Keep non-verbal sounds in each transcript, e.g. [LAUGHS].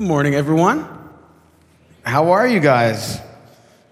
Good morning, everyone. How are you guys?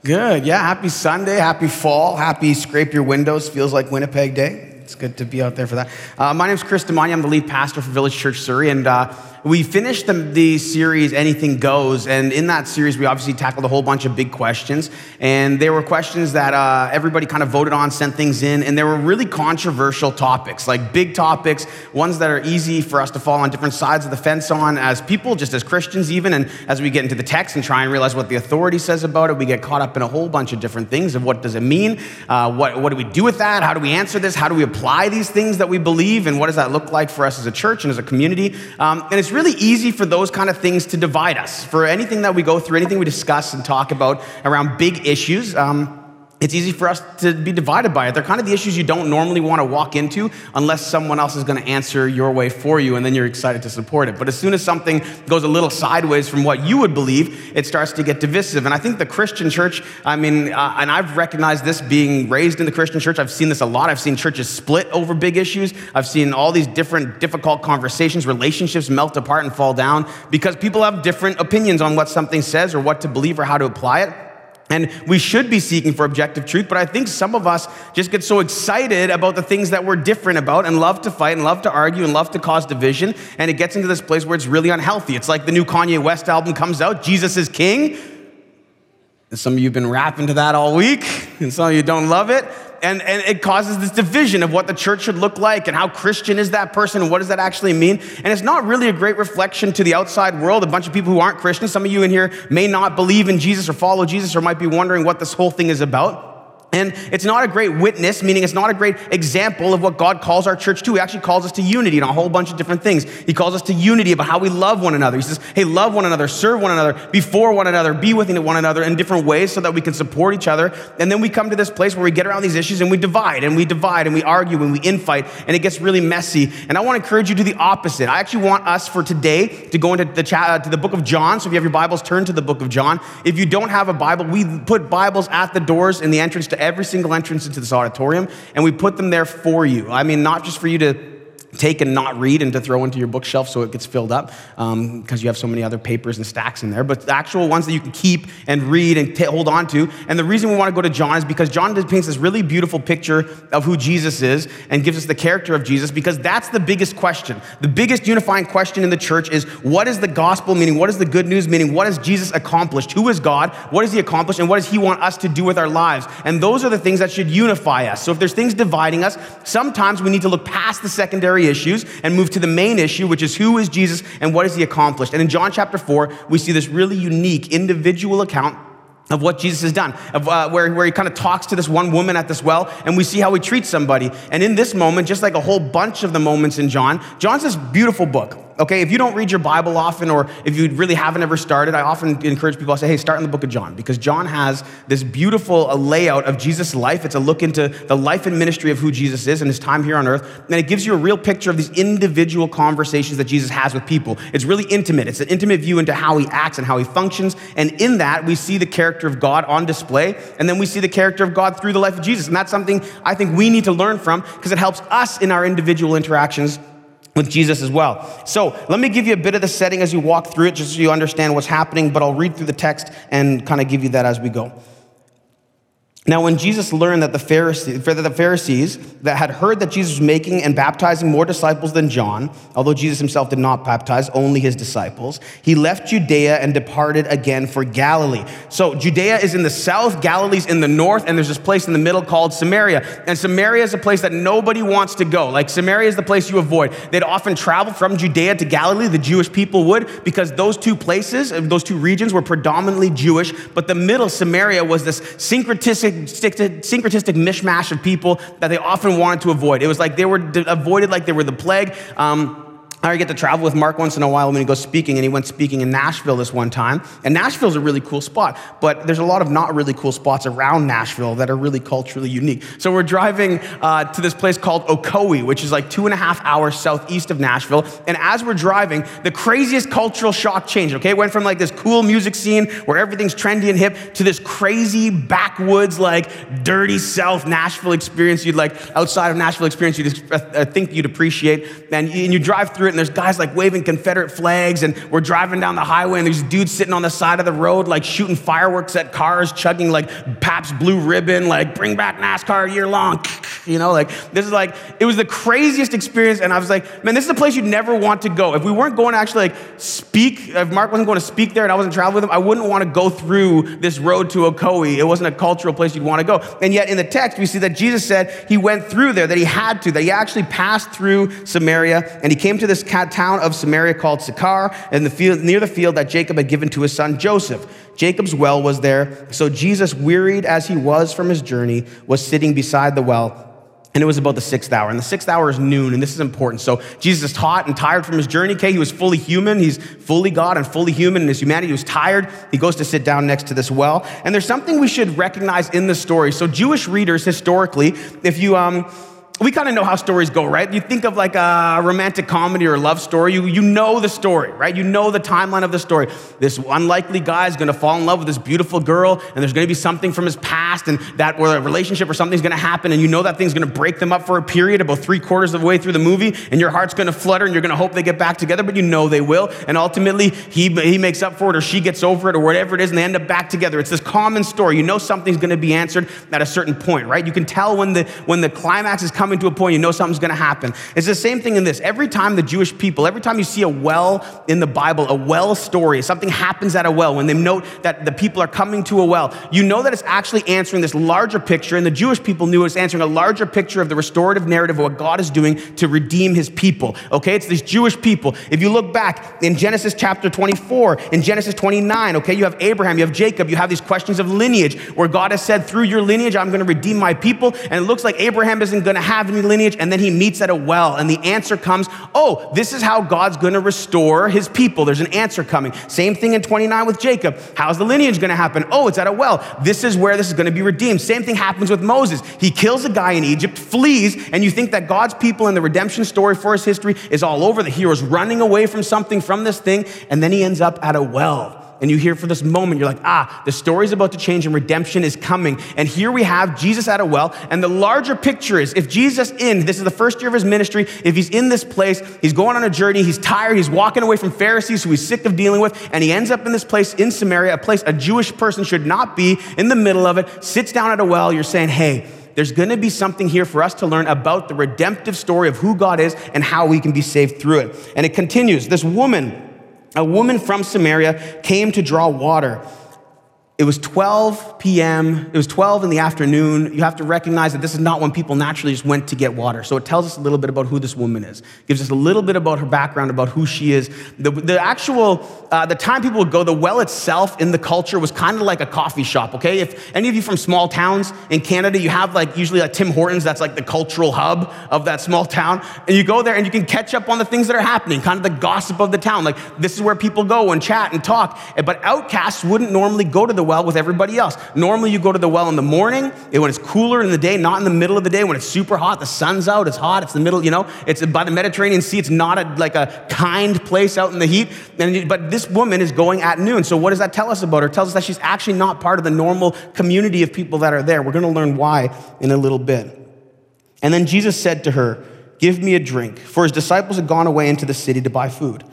Good. Yeah, happy Sunday, happy fall, happy scrape your windows, feels like Winnipeg Day. It's good to be out there for that. Uh, my name is Chris Demani. I'm the lead pastor for Village Church Surrey, and uh, we finished the, the, series anything goes and in that series we obviously tackled a whole bunch of big questions. And there were questions that uh, everybody kind of voted on sent things in and there were really controversial topics like big topics ones that are easy for us to fall on different sides of the fence on as people just as christians even and as we get into the text and try and realize what the authority says about it we get caught up in a whole bunch of different things of what does it mean? Uh, what, what do we do with that? How do we answer this? How do we apply these things that we believe? And what does that look like for us as a church and as a community? Um, and it's really easy for those kind of things to divide us. For anything that we go through, anything we discuss and talk about around big issues, um, it's easy for us to be divided by it. They're kind of the issues you don't normally want to walk into unless someone else is going to answer your way for you, and then you're excited to support it. But as soon as something goes a little sideways from what you would believe, it starts to get divisive. And I think the Christian church, I mean, uh, and I've recognized this being raised in the Christian church. I've seen this a lot. I've seen churches split over big issues. I've seen all these different difficult conversations, relationships melt apart and fall down because people have different opinions on what something says or what to believe or how to apply it. And we should be seeking for objective truth, but I think some of us just get so excited about the things that we're different about and love to fight and love to argue and love to cause division. And it gets into this place where it's really unhealthy. It's like the new Kanye West album comes out, Jesus is King. And some of you have been rapping to that all week, and some of you don't love it and, and it causes this division of what the church should look like and how Christian is that person and what does that actually mean. And it's not really a great reflection to the outside world. A bunch of people who aren't Christians, some of you in here may not believe in Jesus or follow Jesus or might be wondering what this whole thing is about. And it's not a great witness, meaning it's not a great example of what God calls our church to. He actually calls us to unity in a whole bunch of different things. He calls us to unity about how we love one another. He says, hey, love one another, serve one another, before one another, be with one another in different ways so that we can support each other. And then we come to this place where we get around these issues and we divide and we divide and we argue and we infight and it gets really messy. And I want to encourage you to the opposite. I actually want us for today to go into the, cha- uh, to the book of John. So if you have your Bibles, turn to the book of John. If you don't have a Bible, we put Bibles at the doors in the entrance to every single entrance into this auditorium, and we put them there for you. I mean, not just for you to take and not read and to throw into your bookshelf so it gets filled up because um, you have so many other papers and stacks in there, but the actual ones that you can keep and read and t- hold on to. And the reason we want to go to John is because John paints this really beautiful picture of who Jesus is and gives us the character of Jesus because that's the biggest question. The biggest unifying question in the church is what is the gospel, meaning what is the good news, meaning what has Jesus accomplished? Who is God? What has he accomplished? And what does he want us to do with our lives? And those are the things that should unify us. So if there's things dividing us, sometimes we need to look past the secondary issues and move to the main issue, which is who is Jesus and what has he accomplished. And in John chapter 4, we see this really unique individual account of what Jesus has done, of uh, where, where he kind of talks to this one woman at this well, and we see how he treats somebody. And in this moment, just like a whole bunch of the moments in John, John's this beautiful book okay, if you don't read your Bible often or if you really haven't ever started, I often encourage people, I say, hey, start in the book of John because John has this beautiful layout of Jesus' life. It's a look into the life and ministry of who Jesus is and his time here on earth. And it gives you a real picture of these individual conversations that Jesus has with people. It's really intimate. It's an intimate view into how he acts and how he functions. And in that, we see the character of God on display. And then we see the character of God through the life of Jesus. And that's something I think we need to learn from because it helps us in our individual interactions with Jesus as well. So let me give you a bit of the setting as you walk through it, just so you understand what's happening, but I'll read through the text and kind of give you that as we go. Now, when Jesus learned that the, Pharisees, that the Pharisees that had heard that Jesus was making and baptizing more disciples than John, although Jesus himself did not baptize, only his disciples, he left Judea and departed again for Galilee. So Judea is in the south, Galilee's in the north, and there's this place in the middle called Samaria. And Samaria is a place that nobody wants to go. Like Samaria is the place you avoid. They'd often travel from Judea to Galilee, the Jewish people would, because those two places, those two regions were predominantly Jewish, but the middle, Samaria, was this syncretistic syncretistic mishmash of people that they often wanted to avoid. It was like they were avoided like they were the plague. Um, I get to travel with Mark once in a while when he goes speaking, and he went speaking in Nashville this one time. And Nashville's a really cool spot, but there's a lot of not really cool spots around Nashville that are really culturally unique. So we're driving uh, to this place called Ocoee, which is like two and a half hours southeast of Nashville. And as we're driving, the craziest cultural shock changed, okay? It went from like this cool music scene where everything's trendy and hip to this crazy backwoods, like dirty South Nashville experience you'd like, outside of Nashville experience you'd uh, think you'd appreciate. And you, drive through it, and there's guys like waving Confederate flags, and we're driving down the highway, and there's dudes sitting on the side of the road, like shooting fireworks at cars, chugging like Pabst Blue Ribbon, like bring back NASCAR year long. [LAUGHS] You know, like this is like, it was the craziest experience, and I was like, man, this is a place you'd never want to go. If we weren't going to actually like speak, if Mark wasn't going to speak there and I wasn't traveling with him, I wouldn't want to go through this road to Ocoee. It wasn't a cultural place you'd want to go. And yet in the text, we see that Jesus said he went through there, that he had to, that he actually passed through Samaria, and he came to this town of Samaria called Sychar, in the field, near the field that Jacob had given to his son Joseph. Jacob's well was there, so Jesus, wearied as he was from his journey, was sitting beside the well and it was about the sixth hour. And the sixth hour is noon, and this is important. So Jesus is hot and tired from his journey. Okay, he was fully human. He's fully God and fully human in his humanity. He was tired. He goes to sit down next to this well. And there's something we should recognize in the story. So Jewish readers historically, if you um we kind of know how stories go, right? You think of like a romantic comedy or a love story, you, you know the story, right? You know the timeline of the story. This unlikely guy is going to fall in love with this beautiful girl, and there's going to be something from his past, and that where a relationship or something's going to happen, and you know that thing's going to break them up for a period about three quarters of the way through the movie, and your heart's going to flutter, and you're going to hope they get back together, but you know they will. And ultimately, he, he makes up for it, or she gets over it, or whatever it is, and they end up back together. It's this common story. You know something's going to be answered at a certain point, right? You can tell when the, when the climax is coming coming to a point you know something's going to happen. It's the same thing in this. Every time the Jewish people, every time you see a well in the Bible, a well story, something happens at a well, when they note that the people are coming to a well, you know that it's actually answering this larger picture. And the Jewish people knew it's answering a larger picture of the restorative narrative of what God is doing to redeem his people. Okay, it's these Jewish people. If you look back in Genesis chapter 24, in Genesis 29, okay, you have Abraham, you have Jacob, you have these questions of lineage where God has said, through your lineage, I'm going to redeem my people. And it looks like Abraham isn't going to have have any lineage? And then he meets at a well, and the answer comes, oh, this is how God's gonna restore his people. There's an answer coming. Same thing in 29 with Jacob. How's the lineage gonna happen? Oh, it's at a well. This is where this is gonna be redeemed. Same thing happens with Moses. He kills a guy in Egypt, flees, and you think that God's people and the redemption story for his history is all over. The hero's running away from something, from this thing, and then he ends up at a well and you hear for this moment, you're like, ah, the story's about to change and redemption is coming. And here we have Jesus at a well. And the larger picture is if Jesus in, this is the first year of his ministry, if he's in this place, he's going on a journey, he's tired, he's walking away from Pharisees who he's sick of dealing with, and he ends up in this place in Samaria, a place a Jewish person should not be in the middle of it, sits down at a well, you're saying, hey, there's going to be something here for us to learn about the redemptive story of who God is and how we can be saved through it. And it continues. This woman, a woman from Samaria came to draw water. It was 12 p.m., it was 12 in the afternoon. You have to recognize that this is not when people naturally just went to get water. So it tells us a little bit about who this woman is, It gives us a little bit about her background, about who she is. The, the actual, uh, the time people would go, the well itself in the culture was kind of like a coffee shop, okay? If any of you from small towns in Canada, you have like usually like Tim Hortons, that's like the cultural hub of that small town. And you go there and you can catch up on the things that are happening, kind of the gossip of the town. Like this is where people go and chat and talk. But outcasts wouldn't normally go to the well with everybody else. Normally, you go to the well in the morning when it's cooler in the day, not in the middle of the day when it's super hot. The sun's out, it's hot, it's the middle, you know, it's by the Mediterranean Sea. It's not a, like a kind place out in the heat. And, but this woman is going at noon. So, what does that tell us about her? It tells us that she's actually not part of the normal community of people that are there. We're going to learn why in a little bit. And then Jesus said to her, Give me a drink. For his disciples had gone away into the city to buy food.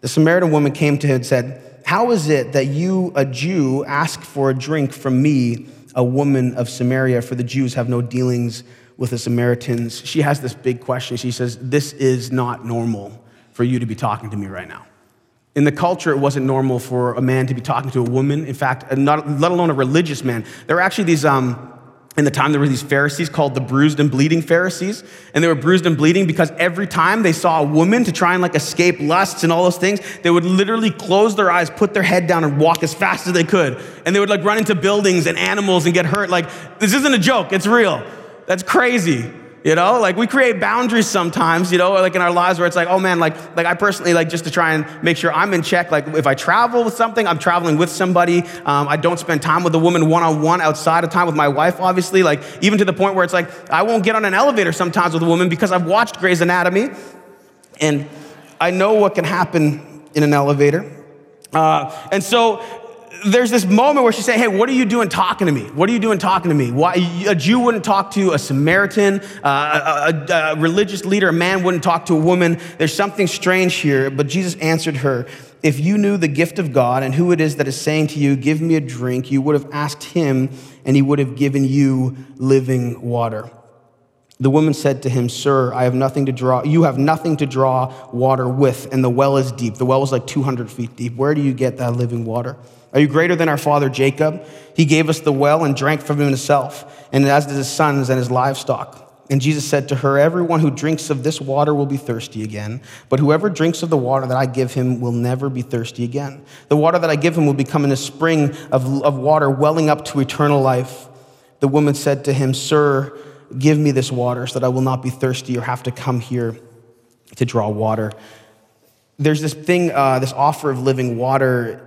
The Samaritan woman came to him and said, how is it that you, a Jew, ask for a drink from me, a woman of Samaria? For the Jews have no dealings with the Samaritans. She has this big question. She says, This is not normal for you to be talking to me right now. In the culture, it wasn't normal for a man to be talking to a woman. In fact, not, let alone a religious man. There were actually these um, in the time there were these Pharisees called the bruised and bleeding Pharisees. And they were bruised and bleeding because every time they saw a woman to try and like escape lusts and all those things, they would literally close their eyes, put their head down, and walk as fast as they could. And they would like run into buildings and animals and get hurt. Like, this isn't a joke, it's real. That's crazy. You know, like we create boundaries sometimes, you know, like in our lives where it's like, oh man, like, like I personally like just to try and make sure I'm in check. Like if I travel with something, I'm traveling with somebody. Um, I don't spend time with a woman one on one outside of time with my wife, obviously. Like even to the point where it's like, I won't get on an elevator sometimes with a woman because I've watched Grey's Anatomy and I know what can happen in an elevator. Uh, and so there's this moment where she's saying, Hey, what are you doing talking to me? What are you doing talking to me? Why, a Jew wouldn't talk to a Samaritan, uh, a, a, a religious leader, a man wouldn't talk to a woman. There's something strange here. But Jesus answered her, If you knew the gift of God and who it is that is saying to you, Give me a drink, you would have asked him, and he would have given you living water. The woman said to him, Sir, I have nothing to draw. You have nothing to draw water with, and the well is deep. The well is like 200 feet deep. Where do you get that living water? Are you greater than our father Jacob? He gave us the well and drank from himself, and as did his sons and his livestock. And Jesus said to her, Everyone who drinks of this water will be thirsty again, but whoever drinks of the water that I give him will never be thirsty again. The water that I give him will become in a spring of, of water welling up to eternal life. The woman said to him, Sir, give me this water so that I will not be thirsty or have to come here to draw water. There's this thing, uh, this offer of living water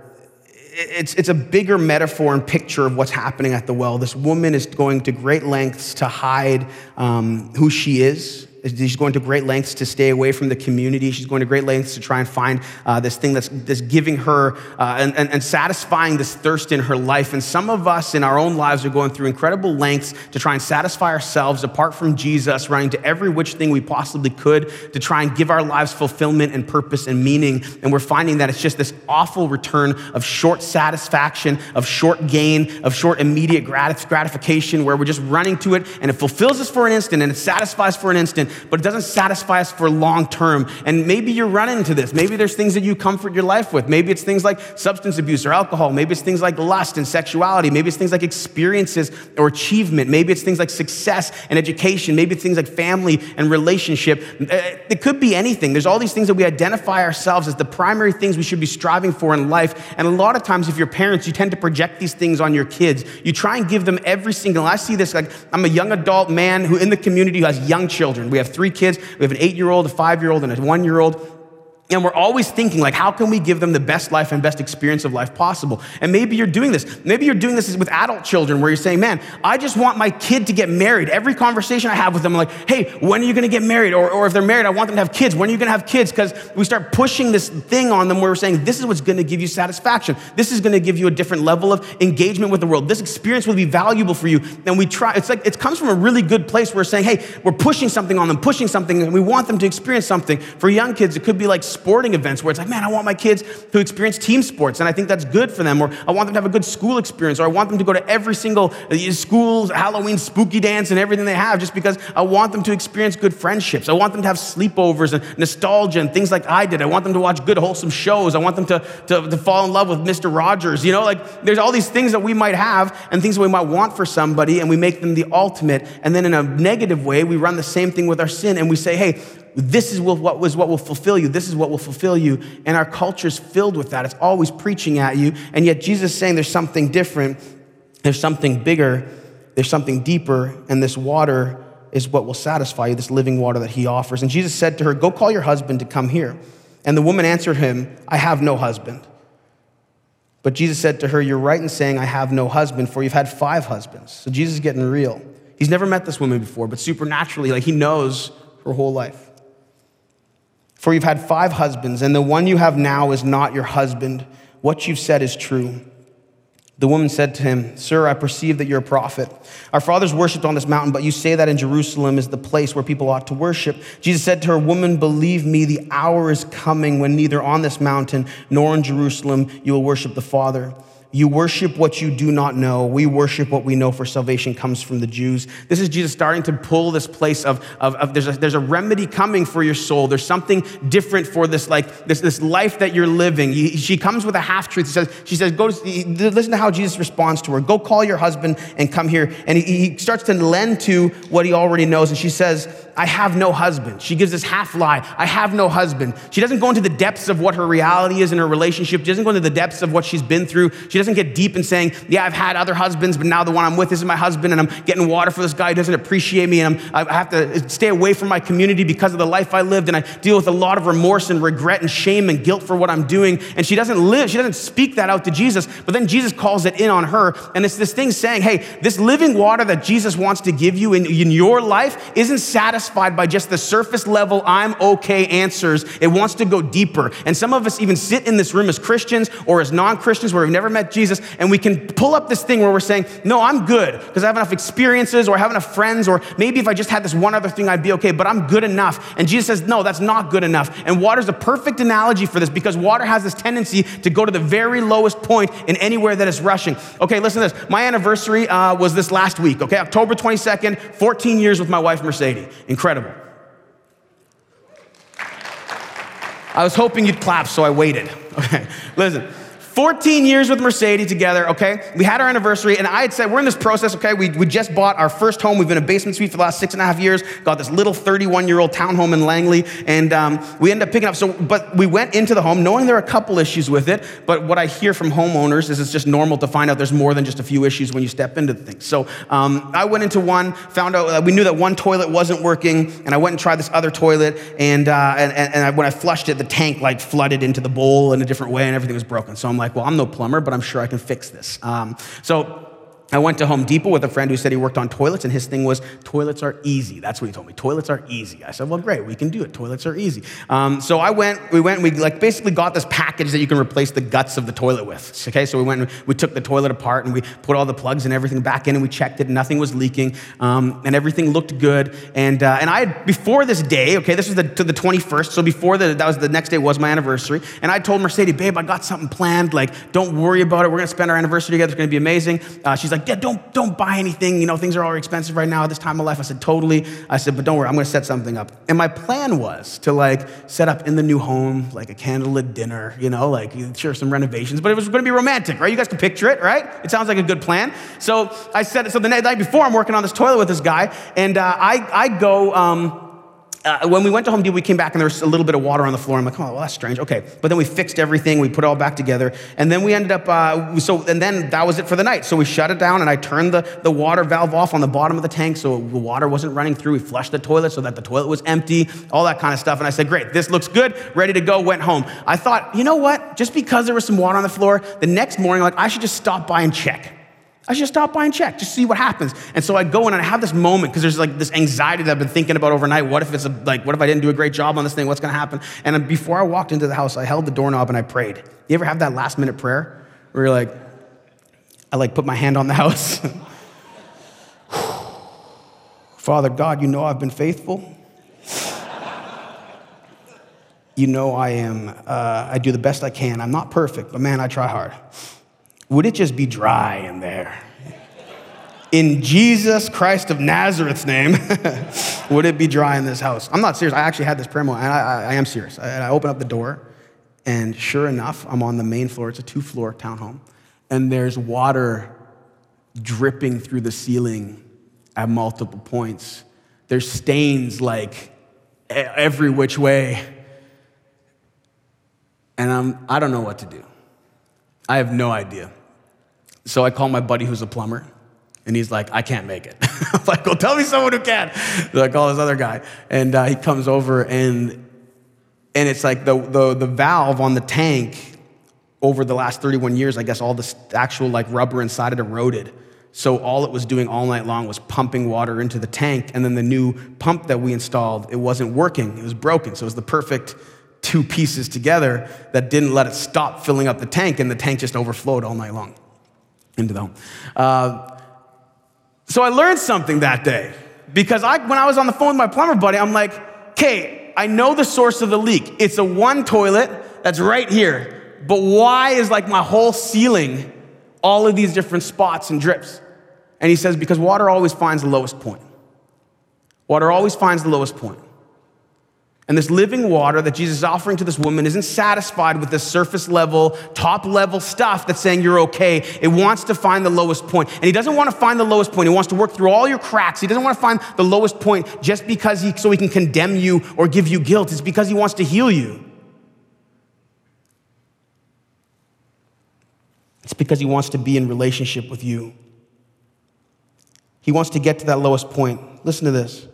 it's, it's a bigger metaphor and picture of what's happening at the well. This woman is going to great lengths to hide um, who she is She's going to great lengths to stay away from the community. She's going to great lengths to try and find uh, this thing that's, that's giving her uh, and, and, and, satisfying this thirst in her life. And some of us in our own lives are going through incredible lengths to try and satisfy ourselves apart from Jesus, running to every which thing we possibly could to try and give our lives fulfillment and purpose and meaning. And we're finding that it's just this awful return of short satisfaction, of short gain, of short immediate gratification where we're just running to it and it fulfills us for an instant and it satisfies for an instant but it doesn't satisfy us for long term. And maybe you're running into this. Maybe there's things that you comfort your life with. Maybe it's things like substance abuse or alcohol. Maybe it's things like lust and sexuality. Maybe it's things like experiences or achievement. Maybe it's things like success and education. Maybe it's things like family and relationship. Uh, it could be anything. There's all these things that we identify ourselves as the primary things we should be striving for in life. And a lot of times, if you're parents, you tend to project these things on your kids. You try and give them every single. I see this like I'm a young adult man who in the community who has young children. We have have three kids. We have an eight year old, a five year old, and a one year old. And we're always thinking, like, how can we give them the best life and best experience of life possible? And maybe you're doing this. Maybe you're doing this with adult children where you're saying, man, I just want my kid to get married. Every conversation I have with them, I'm like, hey, when are you gonna get married? Or, or if they're married, I want them to have kids. When are you gonna have kids? Because we start pushing this thing on them where we're saying, this is what's gonna give you satisfaction. This is gonna give you a different level of engagement with the world. This experience will be valuable for you. And we try, it's like, it comes from a really good place where we're saying, hey, we're pushing something on them, pushing something, and we want them to experience something. For young kids, it could be like sporting events where it's like, man, I want my kids to experience team sports, and I think that's good for them. Or I want them to have a good school experience, or I want them to go to every single uh, school Halloween spooky dance and everything they have, just because I want them to experience good friendships. I want them to have sleepovers and nostalgia and things like I did. I want them to watch good, wholesome shows. I want them to, to, to fall in love with Mr. Rogers. You know, like there's all these things that we might have and things that we might want for somebody, and we make them the ultimate. And then in a negative way, we run the same thing with our sin, and we say, hey, this is what was what will fulfill you. This is what will fulfill you. And our culture is filled with that. It's always preaching at you. And yet Jesus is saying there's something different. There's something bigger. There's something deeper. And this water is what will satisfy you, this living water that he offers. And Jesus said to her, Go call your husband to come here. And the woman answered him, I have no husband. But Jesus said to her, You're right in saying, I have no husband, for you've had five husbands. So Jesus is getting real. He's never met this woman before, but supernaturally, like he knows her whole life. For you've had five husbands, and the one you have now is not your husband. What you've said is true. The woman said to him, Sir, I perceive that you're a prophet. Our fathers worshipped on this mountain, but you say that in Jerusalem is the place where people ought to worship. Jesus said to her, Woman, believe me, the hour is coming when neither on this mountain nor in Jerusalem you will worship the Father. You worship what you do not know. We worship what we know, for salvation comes from the Jews. This is Jesus starting to pull this place of, of, of there's, a, there's a remedy coming for your soul. There's something different for this, like this, this life that you're living. He, she comes with a half truth. She says, she says, go listen to how Jesus responds to her. Go call your husband and come here. And he, he starts to lend to what he already knows. And she says, I have no husband. She gives this half lie. I have no husband. She doesn't go into the depths of what her reality is in her relationship. She doesn't go into the depths of what she's been through. She doesn't get deep in saying, Yeah, I've had other husbands, but now the one I'm with isn't my husband, and I'm getting water for this guy who doesn't appreciate me, and I'm, I have to stay away from my community because of the life I lived, and I deal with a lot of remorse and regret and shame and guilt for what I'm doing. And she doesn't live, she doesn't speak that out to Jesus, but then Jesus calls it in on her, and it's this thing saying, Hey, this living water that Jesus wants to give you in, in your life isn't satisfied by just the surface level, I'm okay answers. It wants to go deeper. And some of us even sit in this room as Christians or as non Christians where we've never met Jesus, and we can pull up this thing where we're saying, No, I'm good because I have enough experiences or I have enough friends, or maybe if I just had this one other thing, I'd be okay, but I'm good enough. And Jesus says, No, that's not good enough. And water's a perfect analogy for this because water has this tendency to go to the very lowest point in anywhere that is rushing. Okay, listen to this. My anniversary uh, was this last week, okay? October 22nd, 14 years with my wife, Mercedes. Incredible. I was hoping you'd clap, so I waited. [LAUGHS] Okay, listen. 14 years with Mercedes together, okay? We had our anniversary, and I had said, we're in this process, okay? We, we just bought our first home. We've been in a basement suite for the last six and a half years, got this little 31 year old townhome in Langley, and um, we ended up picking up. So, but we went into the home knowing there are a couple issues with it, but what I hear from homeowners is it's just normal to find out there's more than just a few issues when you step into the thing. So, um, I went into one, found out, uh, we knew that one toilet wasn't working, and I went and tried this other toilet, and, uh, and, and, and I, when I flushed it, the tank like flooded into the bowl in a different way, and everything was broken. So I'm like, well, I'm no plumber, but I'm sure I can fix this. Um, so I went to Home Depot with a friend who said he worked on toilets, and his thing was toilets are easy. That's what he told me. Toilets are easy. I said, well, great, we can do it. Toilets are easy. Um, so I went. We went. We like basically got this package that you can replace the guts of the toilet with. Okay, so we went. and We took the toilet apart and we put all the plugs and everything back in, and we checked it. Nothing was leaking, um, and everything looked good. And uh, and I had before this day. Okay, this was the, to the 21st. So before the, that was the next day was my anniversary, and I told Mercedes, babe, I got something planned. Like, don't worry about it. We're gonna spend our anniversary together. It's gonna be amazing. Uh, she's like, yeah, don't don't buy anything. You know, things are already expensive right now at this time of life. I said, totally. I said, but don't worry, I'm going to set something up. And my plan was to like set up in the new home, like a candlelit dinner, you know, like sure, some renovations, but it was going to be romantic, right? You guys can picture it, right? It sounds like a good plan. So I said, so the night before, I'm working on this toilet with this guy, and uh, I, I go, um, uh, when we went to Home Depot, we came back and there was a little bit of water on the floor. I'm like, oh, well, that's strange. Okay. But then we fixed everything. We put it all back together. And then we ended up, uh, so, and then that was it for the night. So we shut it down and I turned the, the water valve off on the bottom of the tank so the water wasn't running through. We flushed the toilet so that the toilet was empty, all that kind of stuff. And I said, great, this looks good, ready to go, went home. I thought, you know what? Just because there was some water on the floor, the next morning, like, I should just stop by and check. I should stop by and check, just see what happens. And so I go in and I have this moment because there's like this anxiety that I've been thinking about overnight. What if it's a, like, what if I didn't do a great job on this thing? What's going to happen? And before I walked into the house, I held the doorknob and I prayed. You ever have that last minute prayer where you're like, I like put my hand on the house. [LAUGHS] Father God, you know I've been faithful. you know I am, uh, I do the best I can. I'm not perfect, but man, I try hard would it just be dry in there? In Jesus Christ of Nazareth's name, [LAUGHS] would it be dry in this house? I'm not serious. I actually had this prayer moment, and I, I, I am serious. I, I open up the door, and sure enough, I'm on the main floor. It's a two floor townhome, and there's water dripping through the ceiling at multiple points. There's stains like every which way. And I'm, I don't know what to do. I have no idea. So I call my buddy who's a plumber, and he's like, I can't make it. [LAUGHS] I'm like, well, tell me someone who can. So I call this other guy, and uh, he comes over, and, and it's like the, the, the valve on the tank over the last 31 years, I guess all the actual like rubber inside it eroded. So all it was doing all night long was pumping water into the tank, and then the new pump that we installed, it wasn't working. It was broken. So it was the perfect two pieces together that didn't let it stop filling up the tank, and the tank just overflowed all night long into the home. Uh, so I learned something that day because I, when I was on the phone with my plumber buddy, I'm like, okay, I know the source of the leak. It's a one toilet that's right here. But why is like my whole ceiling all of these different spots and drips? And he says, because water always finds the lowest point. Water always finds the lowest point. And this living water that Jesus is offering to this woman isn't satisfied with this surface level, top level stuff that's saying you're okay. It wants to find the lowest point. And he doesn't want to find the lowest point. He wants to work through all your cracks. He doesn't want to find the lowest point just because he, so he can condemn you or give you guilt. It's because he wants to heal you. It's because he wants to be in relationship with you. He wants to get to that lowest point. Listen to this.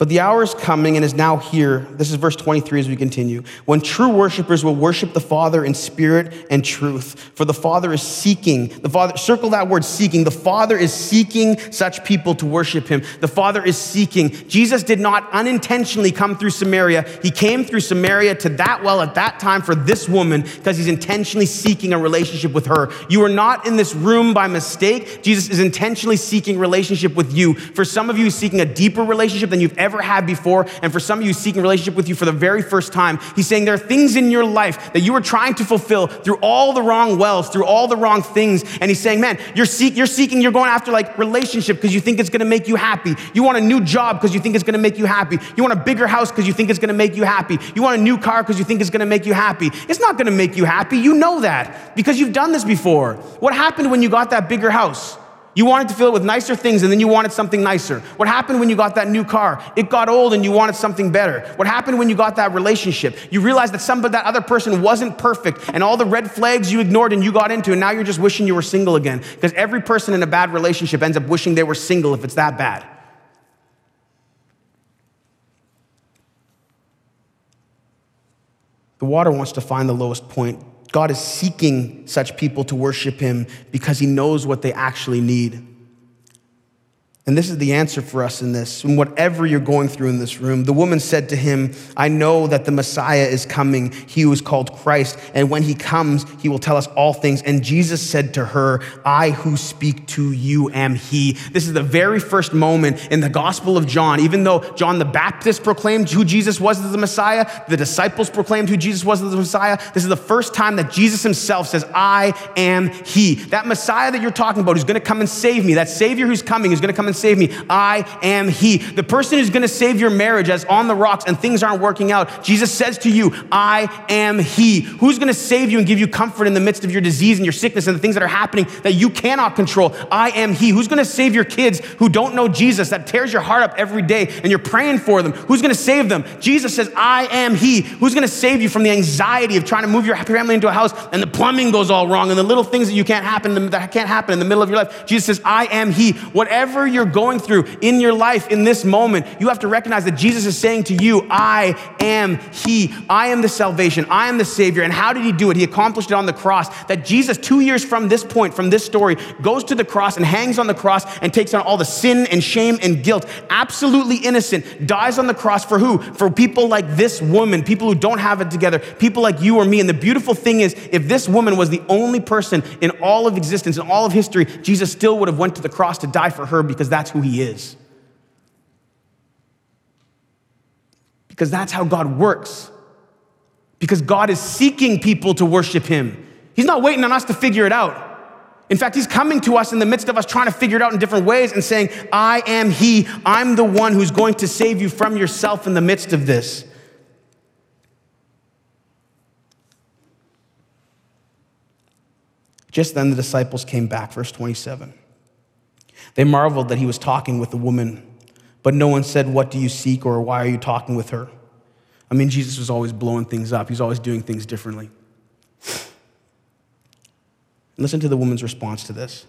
But the hour is coming and is now here. This is verse 23 as we continue. When true worshipers will worship the Father in spirit and truth. For the Father is seeking, the Father, circle that word seeking. The Father is seeking such people to worship him. The Father is seeking. Jesus did not unintentionally come through Samaria. He came through Samaria to that well at that time for this woman because he's intentionally seeking a relationship with her. You are not in this room by mistake. Jesus is intentionally seeking relationship with you. For some of you, seeking a deeper relationship than you've ever ever had before. And for some of you seeking relationship with you for the very first time, he's saying there are things in your life that you are trying to fulfill through all the wrong wells, through all the wrong things. And he's saying, man, you're, seek, you're seeking, you're going after like relationship because you think it's going to make you happy. You want a new job because you think it's going to make you happy. You want a bigger house because you think it's going to make you happy. You want a new car because you think it's going to make you happy. It's not going to make you happy. You know that because you've done this before. What happened when you got that bigger house? You wanted to fill it with nicer things and then you wanted something nicer. What happened when you got that new car? It got old and you wanted something better. What happened when you got that relationship? You realized that somebody, that other person wasn't perfect and all the red flags you ignored and you got into and now you're just wishing you were single again. Because every person in a bad relationship ends up wishing they were single if it's that bad. The water wants to find the lowest point God is seeking such people to worship him because he knows what they actually need. And this is the answer for us in this. And whatever you're going through in this room, the woman said to him, I know that the Messiah is coming, he who is called Christ. And when he comes, he will tell us all things. And Jesus said to her, I who speak to you am he. This is the very first moment in the Gospel of John. Even though John the Baptist proclaimed who Jesus was as the Messiah, the disciples proclaimed who Jesus was as the Messiah. This is the first time that Jesus himself says, I am he. That Messiah that you're talking about who's going to come and save me, that Savior who's coming is going to come and save me. I am He. The person who's going to save your marriage as on the rocks and things aren't working out, Jesus says to you, I am He. Who's going to save you and give you comfort in the midst of your disease and your sickness and the things that are happening that you cannot control? I am He. Who's going to save your kids who don't know Jesus, that tears your heart up every day and you're praying for them? Who's going to save them? Jesus says, I am He. Who's going to save you from the anxiety of trying to move your family into a house and the plumbing goes all wrong and the little things that you can't happen that can't happen in the middle of your life? Jesus says, I am He. Whatever you're going through in your life in this moment, you have to recognize that Jesus is saying to you, I am He. I am the salvation. I am the Savior. And how did He do it? He accomplished it on the cross. That Jesus, two years from this point, from this story, goes to the cross and hangs on the cross and takes on all the sin and shame and guilt. Absolutely innocent. Dies on the cross for who? For people like this woman, people who don't have it together, people like you or me. And the beautiful thing is, if this woman was the only person in all of existence, in all of history, Jesus still would have went to the cross to die for her because that's who he is. Because that's how God works. Because God is seeking people to worship him. He's not waiting on us to figure it out. In fact, he's coming to us in the midst of us trying to figure it out in different ways and saying, I am he. I'm the one who's going to save you from yourself in the midst of this. Just then the disciples came back, verse 27. They marveled that he was talking with a woman, but no one said, What do you seek or why are you talking with her? I mean, Jesus was always blowing things up, he's always doing things differently. Listen to the woman's response to this.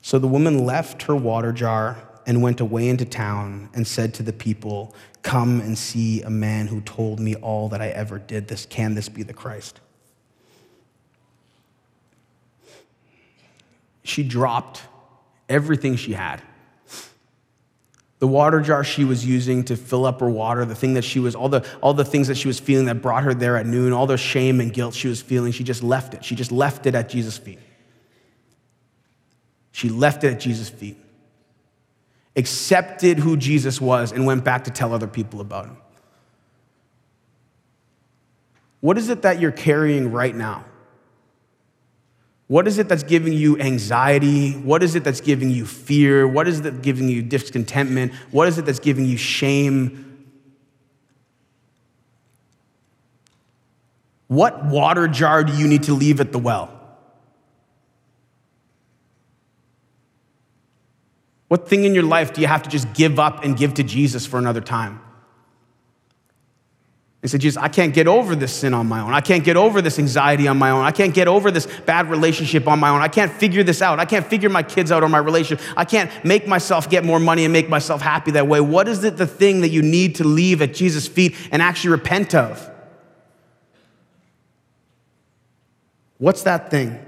So the woman left her water jar and went away into town and said to the people, Come and see a man who told me all that I ever did. This can this be the Christ? She dropped everything she had. The water jar she was using to fill up her water, the thing that she was, all the, all the things that she was feeling that brought her there at noon, all the shame and guilt she was feeling, she just left it. She just left it at Jesus' feet. She left it at Jesus' feet, accepted who Jesus was, and went back to tell other people about him. What is it that you're carrying right now? What is it that's giving you anxiety? What is it that's giving you fear? What is it that's giving you discontentment? What is it that's giving you shame? What water jar do you need to leave at the well? What thing in your life do you have to just give up and give to Jesus for another time? He said, Jesus, I can't get over this sin on my own. I can't get over this anxiety on my own. I can't get over this bad relationship on my own. I can't figure this out. I can't figure my kids out or my relationship. I can't make myself get more money and make myself happy that way. What is it the thing that you need to leave at Jesus' feet and actually repent of? What's that thing?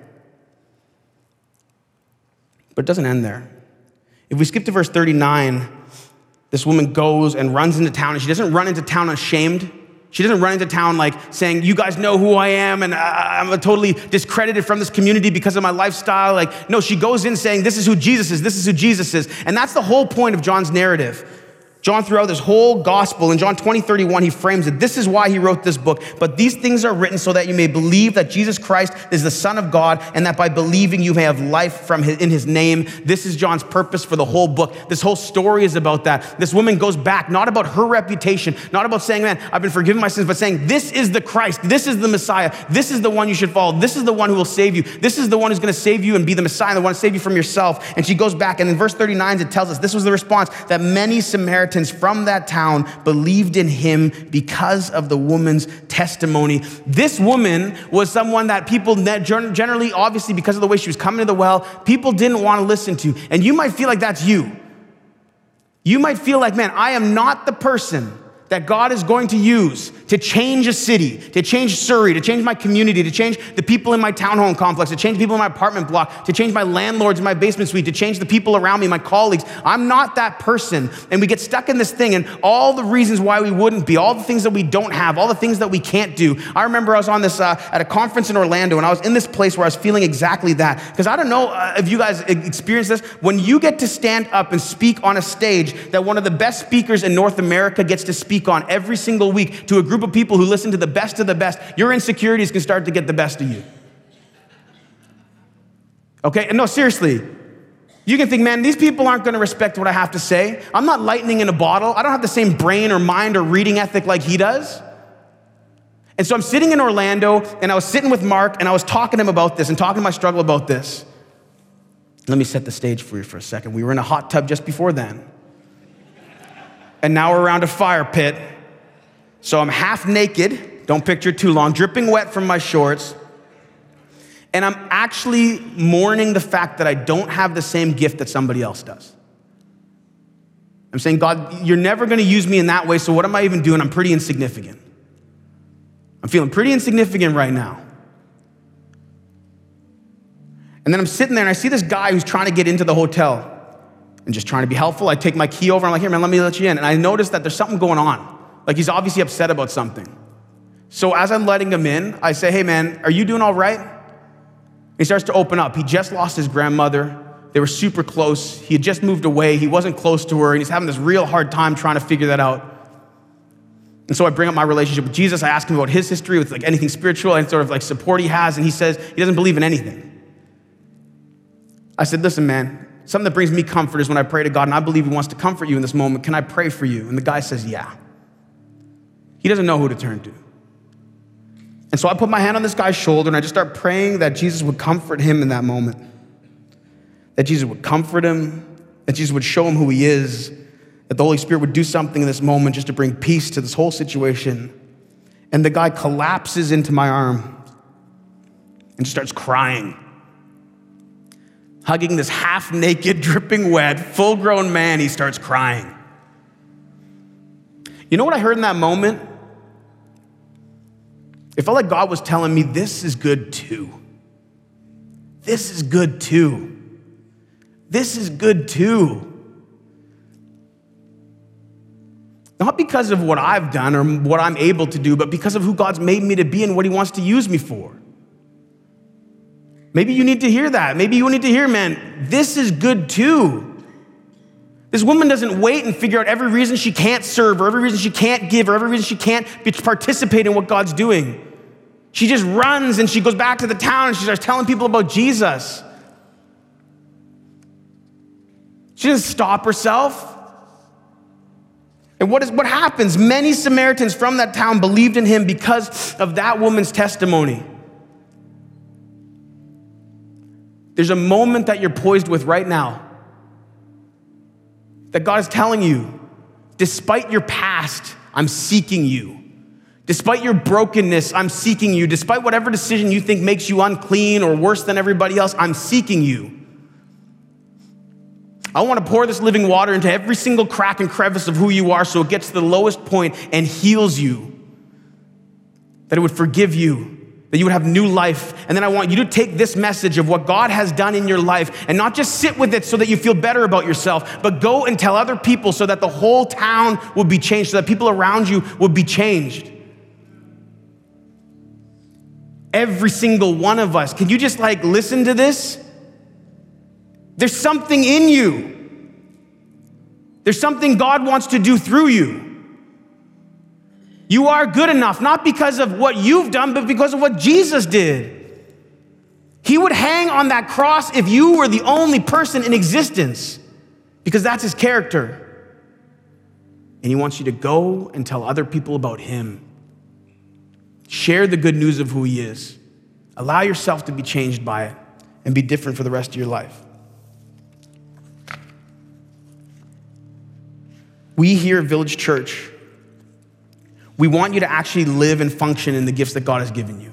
But it doesn't end there. If we skip to verse 39, this woman goes and runs into town, and she doesn't run into town ashamed. She doesn't run into town like saying, You guys know who I am, and I'm totally discredited from this community because of my lifestyle. Like, no, she goes in saying, This is who Jesus is, this is who Jesus is. And that's the whole point of John's narrative. John, throughout this whole gospel, in John 20, 31, he frames it. This is why he wrote this book. But these things are written so that you may believe that Jesus Christ is the Son of God, and that by believing you may have life from his, in his name. This is John's purpose for the whole book. This whole story is about that. This woman goes back, not about her reputation, not about saying, man, I've been forgiven my sins, but saying, this is the Christ, this is the Messiah, this is the one you should follow, this is the one who will save you, this is the one who's going to save you and be the Messiah, the one to save you from yourself. And she goes back, and in verse 39, it tells us this was the response that many Samaritans from that town believed in him because of the woman's testimony. This woman was someone that people generally, obviously, because of the way she was coming to the well, people didn't want to listen to. And you might feel like that's you. You might feel like, man, I am not the person that God is going to use to change a city, to change Surrey, to change my community, to change the people in my townhome complex, to change people in my apartment block, to change my landlords in my basement suite, to change the people around me, my colleagues. I'm not that person. And we get stuck in this thing and all the reasons why we wouldn't be, all the things that we don't have, all the things that we can't do. I remember I was on this uh, at a conference in Orlando and I was in this place where I was feeling exactly that. Because I don't know uh, if you guys experience this. When you get to stand up and speak on a stage that one of the best speakers in North America gets to speak on every single week to a group of people who listen to the best of the best, your insecurities can start to get the best of you. Okay? No, seriously. You can think, man, these people aren't going to respect what I have to say. I'm not lightning in a bottle. I don't have the same brain or mind or reading ethic like he does. And so I'm sitting in Orlando and I was sitting with Mark and I was talking to him about this and talking to my struggle about this. Let me set the stage for you for a second. We were in a hot tub just before then. And now we're around a fire pit so I'm half naked, don't picture too long, dripping wet from my shorts. And I'm actually mourning the fact that I don't have the same gift that somebody else does. I'm saying, God, you're never gonna use me in that way, so what am I even doing? I'm pretty insignificant. I'm feeling pretty insignificant right now. And then I'm sitting there and I see this guy who's trying to get into the hotel and just trying to be helpful. I take my key over, I'm like, here, man, let me let you in. And I notice that there's something going on. Like he's obviously upset about something. So as I'm letting him in, I say, hey man, are you doing all right? He starts to open up. He just lost his grandmother. They were super close. He had just moved away. He wasn't close to her, and he's having this real hard time trying to figure that out. And so I bring up my relationship with Jesus. I ask him about his history with like anything spiritual and sort of like support he has, and he says he doesn't believe in anything. I said, listen, man, something that brings me comfort is when I pray to God, and I believe he wants to comfort you in this moment. Can I pray for you? And the guy says, yeah. He doesn't know who to turn to. And so I put my hand on this guy's shoulder and I just start praying that Jesus would comfort him in that moment. That Jesus would comfort him, that Jesus would show him who he is, that the Holy Spirit would do something in this moment just to bring peace to this whole situation. And the guy collapses into my arm and starts crying, hugging this half naked, dripping wet, full grown man. He starts crying. You know what I heard in that moment? It felt like God was telling me, This is good too. This is good too. This is good too. Not because of what I've done or what I'm able to do, but because of who God's made me to be and what He wants to use me for. Maybe you need to hear that. Maybe you need to hear, man, this is good too. This woman doesn't wait and figure out every reason she can't serve or every reason she can't give or every reason she can't participate in what God's doing. She just runs and she goes back to the town and she starts telling people about Jesus. She doesn't stop herself. And what, is, what happens? Many Samaritans from that town believed in him because of that woman's testimony. There's a moment that you're poised with right now that God is telling you, despite your past, I'm seeking you. Despite your brokenness, I'm seeking you. Despite whatever decision you think makes you unclean or worse than everybody else, I'm seeking you. I want to pour this living water into every single crack and crevice of who you are so it gets to the lowest point and heals you. That it would forgive you, that you would have new life. And then I want you to take this message of what God has done in your life and not just sit with it so that you feel better about yourself, but go and tell other people so that the whole town will be changed, so that people around you will be changed. Every single one of us. Can you just like listen to this? There's something in you. There's something God wants to do through you. You are good enough, not because of what you've done, but because of what Jesus did. He would hang on that cross if you were the only person in existence, because that's his character. And he wants you to go and tell other people about him. Share the good news of who he is. Allow yourself to be changed by it and be different for the rest of your life. We here at Village Church, we want you to actually live and function in the gifts that God has given you.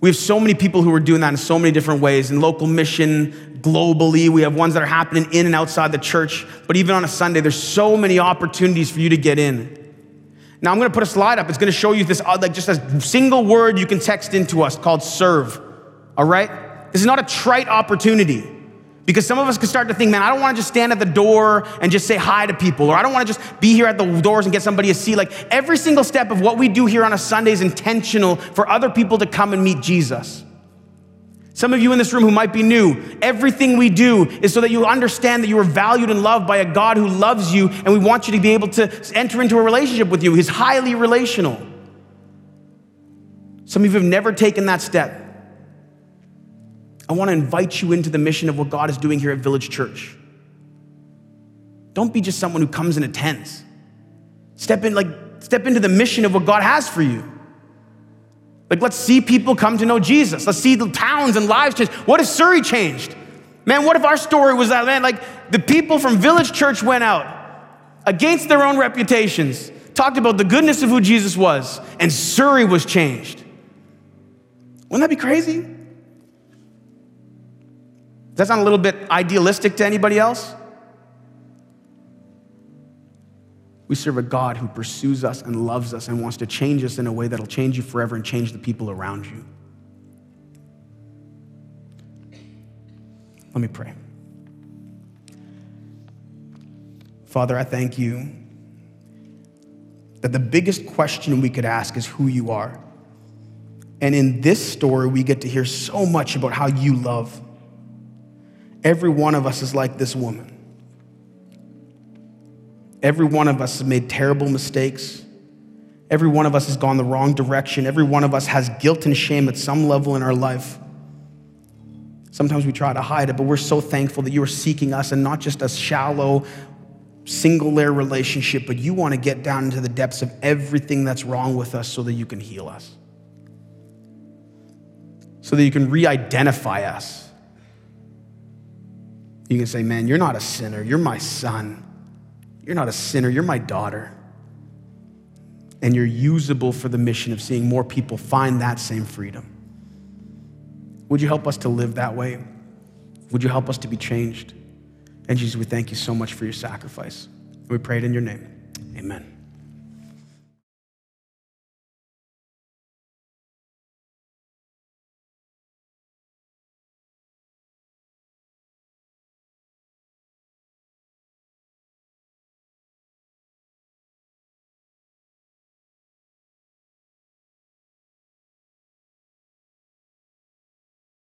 We have so many people who are doing that in so many different ways in local mission, globally. We have ones that are happening in and outside the church. But even on a Sunday, there's so many opportunities for you to get in. Now I'm going to put a slide up. It's going to show you this, uh, like just a single word you can text into us called serve. All right? This is not a trite opportunity. Because some of us can start to think, man, I don't want to just stand at the door and just say hi to people, or I don't want to just be here at the doors and get somebody a seat. Like every single step of what we do here on a Sunday is intentional for other people to come and meet Jesus. Some of you in this room who might be new, everything we do is so that you understand that you are valued and loved by a God who loves you, and we want you to be able to enter into a relationship with you. He's highly relational. Some of you have never taken that step. I want to invite you into the mission of what God is doing here at Village Church. Don't be just someone who comes and attends. Step in, like, step into the mission of what God has for you. Like, let's see people come to know Jesus. Let's see the towns and lives change. What if Surrey changed? Man, what if our story was that, man, like the people from Village Church went out against their own reputations, talked about the goodness of who Jesus was, and Surrey was changed. Wouldn't that be crazy? Does that sound a little bit idealistic to anybody else? We serve a God who pursues us and loves us and wants to change us in a way that'll change you forever and change the people around you. Let me pray. Father, I thank you that the biggest question we could ask is who you are. And in this story, we get to hear so much about how you love. Every one of us is like this woman. Every one of us has made terrible mistakes. Every one of us has gone the wrong direction. Every one of us has guilt and shame at some level in our life. Sometimes we try to hide it, but we're so thankful that you are seeking us and not just a shallow, single layer relationship, but you want to get down into the depths of everything that's wrong with us so that you can heal us. So that you can re identify us. You can say, Man, you're not a sinner, you're my son. You're not a sinner, you're my daughter. And you're usable for the mission of seeing more people find that same freedom. Would you help us to live that way? Would you help us to be changed? And Jesus, we thank you so much for your sacrifice. We pray it in your name. Amen.